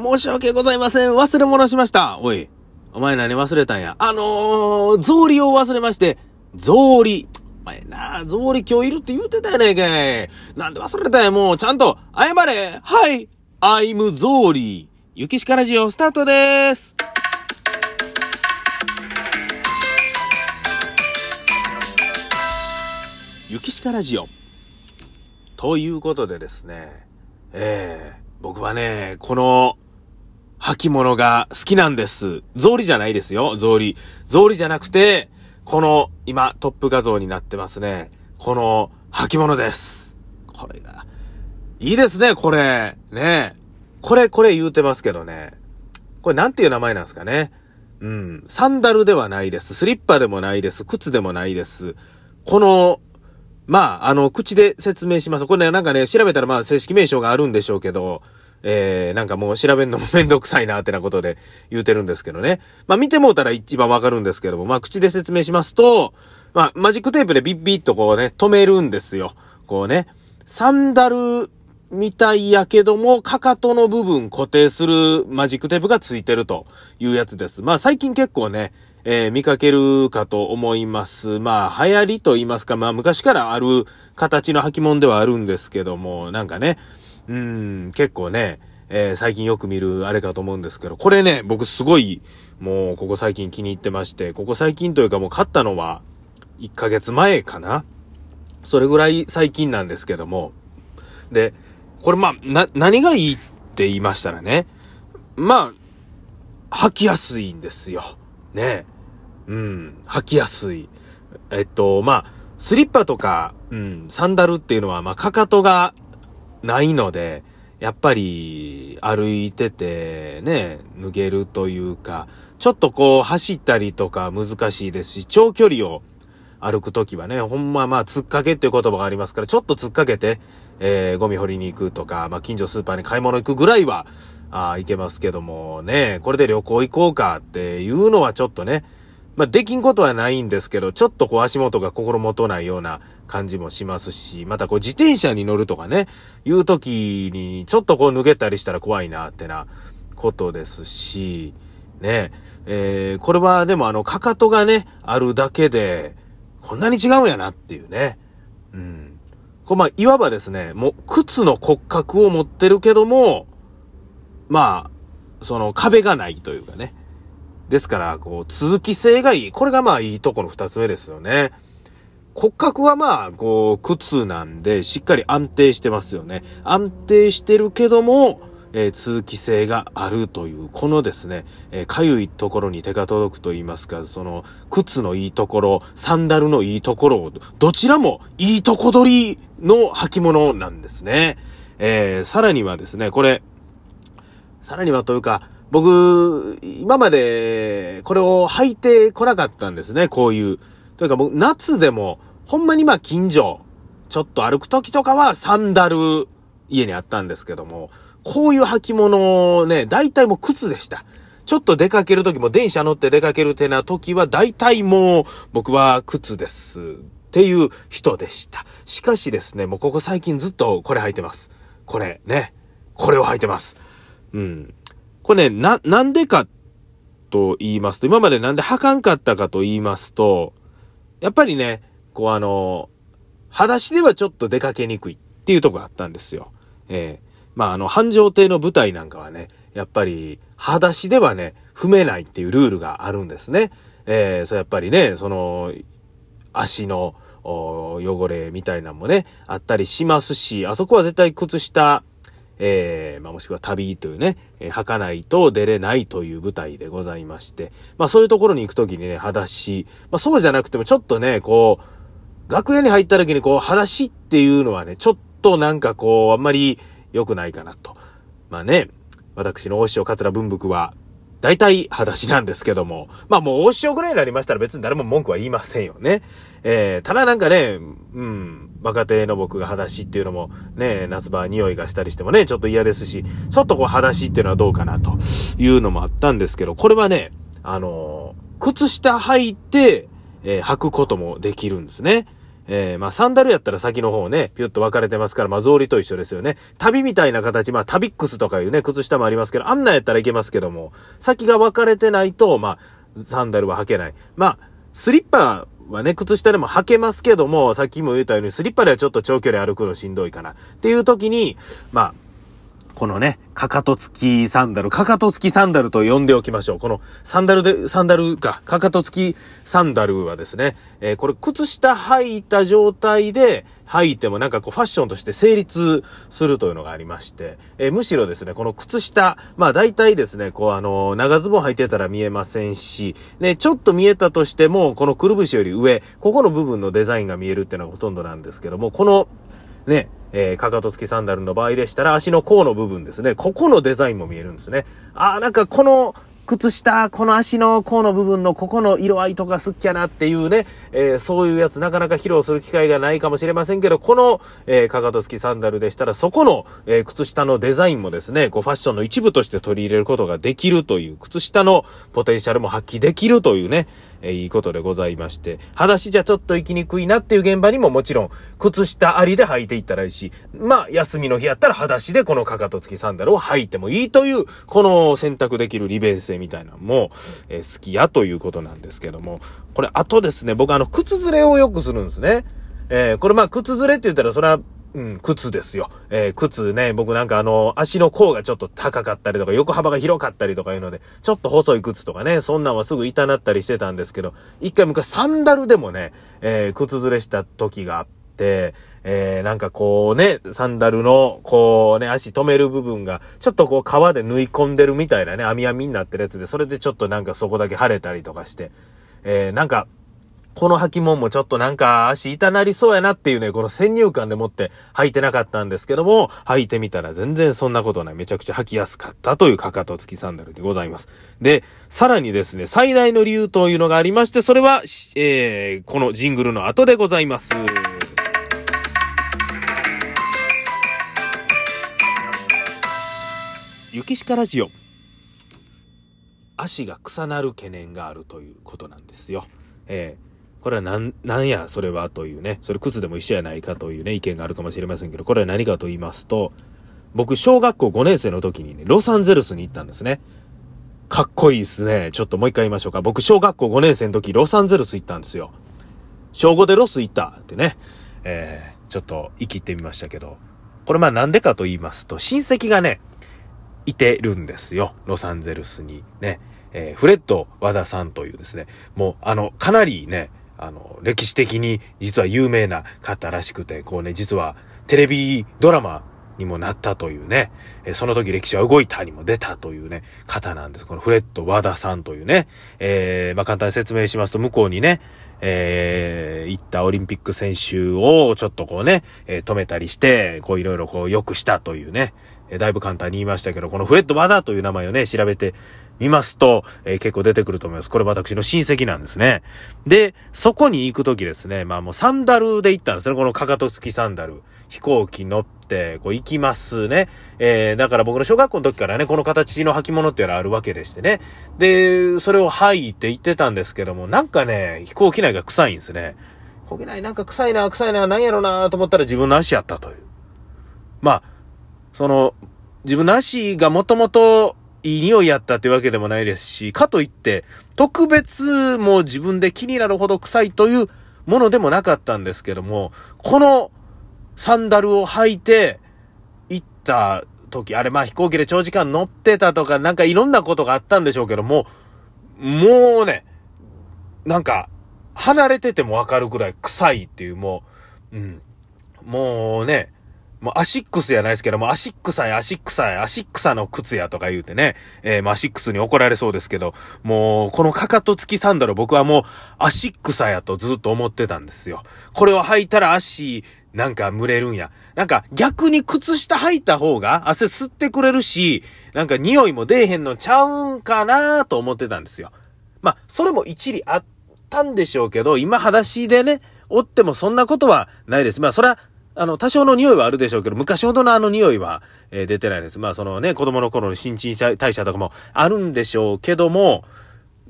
申し訳ございません。忘れ物しました。おい。お前何忘れたんや？あのー、草履を忘れまして、草履。お前な、草履今日いるって言うてたやないかい。なんで忘れたんや、もう。ちゃんと、謝れ。はい。アイム草履。ゆきしかラジオスタートでーす。ゆきしかラジオ。ということでですね、ええ僕はね、この、履物が好きなんです。草履じゃないですよ、草履。草履じゃなくて、この、今、トップ画像になってますね。この、履物です。これが、いいですね、これ。ねこれ、これ言うてますけどね。これなんていう名前なんですかね。うん。サンダルではないです。スリッパでもないです。靴でもないです。この、まあ、あの、口で説明します。これね、なんかね、調べたらまあ、正式名称があるんでしょうけど、えー、なんかもう調べるのもめんどくさいなってなことで言うてるんですけどね。まあ見てもうたら一番わかるんですけども、まあ口で説明しますと、まあマジックテープでビッビッとこうね、止めるんですよ。こうね、サンダルみたいやけども、かかとの部分固定するマジックテープがついてるというやつです。まあ最近結構ね、えー見かけるかと思います。まあ流行りと言いますか、まあ昔からある形の履物ではあるんですけども、なんかね、うん、結構ね、えー最近よく見るあれかと思うんですけど、これね、僕すごい、もうここ最近気に入ってまして、ここ最近というかもう買ったのは1ヶ月前かなそれぐらい最近なんですけども。で、これまあ、な、何がいいって言いましたらね、まあ、履きやすいんですよ。ねうん、履きやすい。えっと、まあ、スリッパとか、うん、サンダルっていうのは、まあ、かかとがないので、やっぱり歩いててね、脱げるというか、ちょっとこう走ったりとか難しいですし、長距離を歩くときはね、ほんままあ、突っかけっていう言葉がありますから、ちょっと突っかけて、えー、ゴミ掘りに行くとか、まあ、近所スーパーに買い物行くぐらいは、あー行けますけども、ね、これで旅行行こうかっていうのはちょっとね、まあ、できんことはないんですけど、ちょっとこう足元が心もとないような感じもしますし、またこう自転車に乗るとかね、いう時にちょっとこう脱げたりしたら怖いなってなことですし、ね、えー、これはでもあの、かかとがね、あるだけで、こんなに違うんやなっていうね。うん。これまあ、いわばですね、もう靴の骨格を持ってるけども、まあ、その壁がないというかね。ですから、こう、通気性がいい。これがまあいいとこの二つ目ですよね。骨格はまあ、こう、靴なんで、しっかり安定してますよね。安定してるけども、えー通気性があるという、このですね、えーかゆいところに手が届くと言いますか、その、靴のいいところ、サンダルのいいところを、どちらもいいとこ取りの履物なんですね。えーさらにはですね、これ、さらにはというか、僕、今までこれを履いてこなかったんですね、こういう。というかもう夏でも、ほんまにまあ近所、ちょっと歩く時とかはサンダル家にあったんですけども、こういう履物をね、大体もう靴でした。ちょっと出かける時も電車乗って出かけるてな時は大体もう僕は靴です。っていう人でした。しかしですね、もうここ最近ずっとこれ履いてます。これね。これを履いてます。うん。これね、な、なんでかと言いますと、今までなんで履かんかったかと言いますと、やっぱりね、こうあの、裸足ではちょっと出かけにくいっていうとこがあったんですよ。ええまああの、繁盛亭の舞台なんかはね、やっぱり、裸足ではね、踏めないっていうルールがあるんですね。ええそうやっぱりね、その、足の汚れみたいなのもね、あったりしますし、あそこは絶対靴下、えー、まあ、もしくは旅というね、えー履かないと出れないという舞台でございまして、まあそういうところに行くときにね、裸足、まあそうじゃなくてもちょっとね、こう、楽屋に入った時にこう、裸足っていうのはね、ちょっとなんかこう、あんまり良くないかなと。まあね、私の大塩桂文福は、大体裸足なんですけども、まあもう大塩ぐらいになりましたら別に誰も文句は言いませんよね。えー、ただなんかね、うん、若手の僕が裸足っていうのもね、夏場匂いがしたりしてもね、ちょっと嫌ですし、ちょっとこう裸足っていうのはどうかなというのもあったんですけど、これはね、あのー靴下履いて、えー履くこともできるんですね。えー、まあ、サンダルやったら先の方ね、ピュッと分かれてますから、まあ、草履と一緒ですよね。旅みたいな形、まあ、タビックスとかいうね、靴下もありますけど、あんなんやったらいけますけども、先が分かれてないと、まあ、サンダルは履けない。まあ、スリッパはね、靴下でも履けますけども、さっきも言ったように、スリッパではちょっと長距離歩くのしんどいかな。っていう時に、まあ、このね、かかと付きサンダル、かかと付きサンダルと呼んでおきましょう。このサンダルで、サンダルか、かかと付きサンダルはですね、えー、これ靴下履いた状態で履いてもなんかこうファッションとして成立するというのがありまして、えー、むしろですね、この靴下、まあ大体ですね、こうあの、長ズボン履いてたら見えませんし、ね、ちょっと見えたとしても、このくるぶしより上、ここの部分のデザインが見えるっていうのがほとんどなんですけども、この、ね、えー、かかと付きサンダルの場合でしたら足の甲の部分ですね。ここのデザインも見えるんですね。あー、なんかこの靴下、この足の甲の部分のここの色合いとか好きやなっていうね、えー、そういうやつなかなか披露する機会がないかもしれませんけど、この、えー、かかと付きサンダルでしたら、そこの、えー、靴下のデザインもですね、こうファッションの一部として取り入れることができるという、靴下のポテンシャルも発揮できるというね、えー、いいことでございまして、裸足じゃちょっと行きにくいなっていう現場にももちろん、靴下ありで履いていったらいいし、まあ、休みの日やったら裸足でこのかかと付きサンダルを履いてもいいという、この選択できる利便性みたいなのも、えー、好きやということなんですけども、これ、あとですね、僕あの、靴ずれをよくするんですね。えー、これまあ、靴ずれって言ったら、それは、うん、靴ですよ。えー、靴ね、僕なんかあの、足の甲がちょっと高かったりとか、横幅が広かったりとかいうので、ちょっと細い靴とかね、そんなんはすぐ痛なったりしてたんですけど、一回昔サンダルでもね、えー、靴ずれした時があって、えー、なんかこうね、サンダルの、こうね、足止める部分が、ちょっとこう皮で縫い込んでるみたいなね、網網になってるやつで、それでちょっとなんかそこだけ腫れたりとかして、えー、なんか、この履物もちょっとなんか足痛なりそうやなっていうね、この先入観でもって履いてなかったんですけども、履いてみたら全然そんなことない。めちゃくちゃ履きやすかったというかかと付きサンダルでございます。で、さらにですね、最大の理由というのがありまして、それは、えー、このジングルの後でございます。雪しかラジオ。足が臭なる懸念があるということなんですよ。えーこれはな、なんや、それはというね、それ靴でも一緒やないかというね、意見があるかもしれませんけど、これは何かと言いますと、僕、小学校5年生の時にね、ロサンゼルスに行ったんですね。かっこいいですね。ちょっともう一回言いましょうか。僕、小学校5年生の時、ロサンゼルス行ったんですよ。小5でロス行ったってね、えー、ちょっと生きてみましたけど、これまあなんでかと言いますと、親戚がね、いてるんですよ。ロサンゼルスにね。えー、フレッド和田さんというですね、もうあの、かなりね、あの、歴史的に実は有名な方らしくて、こうね、実はテレビドラマにもなったというね、えその時歴史は動いたにも出たというね、方なんです。このフレッド和田さんというね、えー、まあ、簡単に説明しますと、向こうにね、えー、行ったオリンピック選手をちょっとこうね、えー、止めたりして、こういろいろこう良くしたというね、えー、だいぶ簡単に言いましたけど、このフレッド・和田という名前をね、調べて見ますと、えー、結構出てくると思います。これ私の親戚なんですね。で、そこに行くときですね、まあもうサンダルで行ったんですね。このかかと付きサンダル。飛行機乗って、こう行きますね。えー、だから僕の小学校の時からね、この形の履物っていうのはあるわけでしてね。で、それを履いて行ってたんですけども、なんかね、飛行機内が臭いんですね。飛行機内なんか臭いな、臭いな、なんやろなと思ったら自分の足やったという。まあ、その、自分の足がもともといい匂いやったってわけでもないですし、かといって、特別も自分で気になるほど臭いというものでもなかったんですけども、このサンダルを履いて行った時、あれまあ飛行機で長時間乗ってたとか、なんかいろんなことがあったんでしょうけども、もうね、なんか、離れててもわかるくらい臭いっていうもう、うん、もうね、もうアシックスやないですけども、アシックサやアシックサやアシックサの靴やとか言うてね、えー、まあアシックスに怒られそうですけど、もう、このかかと付きサンダル僕はもうアシックサやとずっと思ってたんですよ。これを履いたら足、なんか蒸れるんや。なんか逆に靴下履いた方が汗吸ってくれるし、なんか匂いも出えへんのちゃうんかなと思ってたんですよ。まあ、それも一理あったんでしょうけど、今裸足でね、おってもそんなことはないです。まあ、それは、あの、多少の匂いはあるでしょうけど、昔ほどのあの匂いは、えー、出てないです。まあ、そのね、子供の頃の新陳代謝とかもあるんでしょうけども、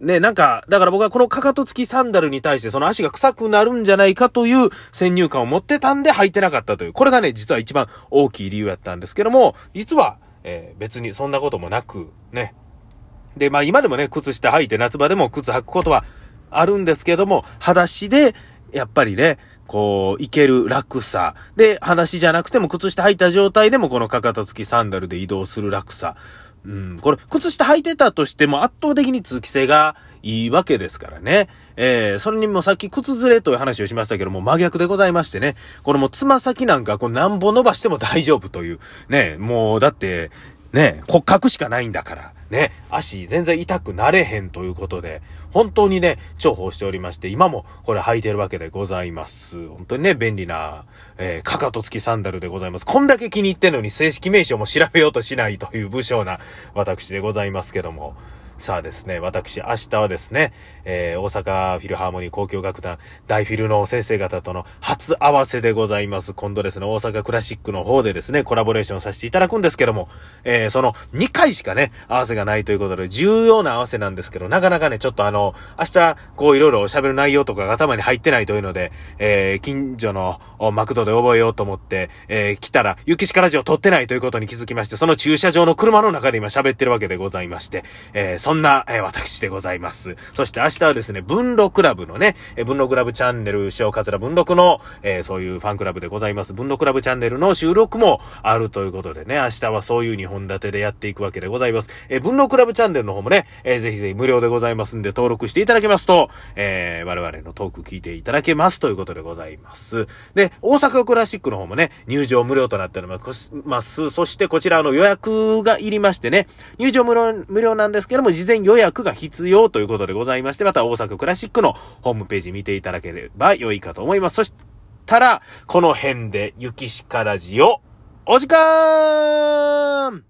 ね、なんか、だから僕はこのかかと付きサンダルに対してその足が臭くなるんじゃないかという先入観を持ってたんで履いてなかったという。これがね、実は一番大きい理由やったんですけども、実は、えー、別にそんなこともなく、ね。で、まあ今でもね、靴下履いて夏場でも靴履くことはあるんですけども、裸足で、やっぱりね、こう、いける楽さ。で、裸足じゃなくても靴下履いた状態でもこのかかと付きサンダルで移動する楽さ。うん、これ、靴下履いてたとしても圧倒的に通気性がいいわけですからね。えー、それにもさっき靴ずれという話をしましたけども、真逆でございましてね。これもつま先なんか、こう、なんぼ伸ばしても大丈夫という。ね、もう、だって、ね、骨格しかないんだから。ね、足全然痛くなれへんということで、本当にね、重宝しておりまして、今もこれ履いてるわけでございます。本当にね、便利な、えー、かかと付きサンダルでございます。こんだけ気に入ってんのに正式名称も調べようとしないという武将な私でございますけども。さあですね、私、明日はですね、えー、大阪フィルハーモニー交響楽団大フィルの先生方との初合わせでございます。今度ですね、大阪クラシックの方でですね、コラボレーションさせていただくんですけども、えー、その2回しかね、合わせがないということで、重要な合わせなんですけど、なかなかね、ちょっとあの、明日、こういろいろ喋る内容とかが頭に入ってないというので、えー、近所のマクドで覚えようと思って、えー、来たら、雪しかラジオ撮ってないということに気づきまして、その駐車場の車の中で今喋ってるわけでございまして、えー、そんな、え、私でございます。そして明日はですね、文禄クラブのね、えー、文禄クラブチャンネル、塩桂文禄の、え、そういうファンクラブでございます。文禄クラブチャンネルの収録もあるということでね、明日はそういう2本立てでやっていくわけでございます。えー、文禄クラブチャンネルの方もね、えー、ぜひぜひ無料でございますんで登録していただけますと、え、我々のトーク聞いていただけますということでございます。で、大阪クラシックの方もね、入場無料となっております。そしてこちらの予約がいりましてね、入場無料、無料なんですけども、事前予約が必要ということでございまして、また大阪クラシックのホームページ見ていただければ良いかと思います。そしたら、この辺で雪しからじを、お時間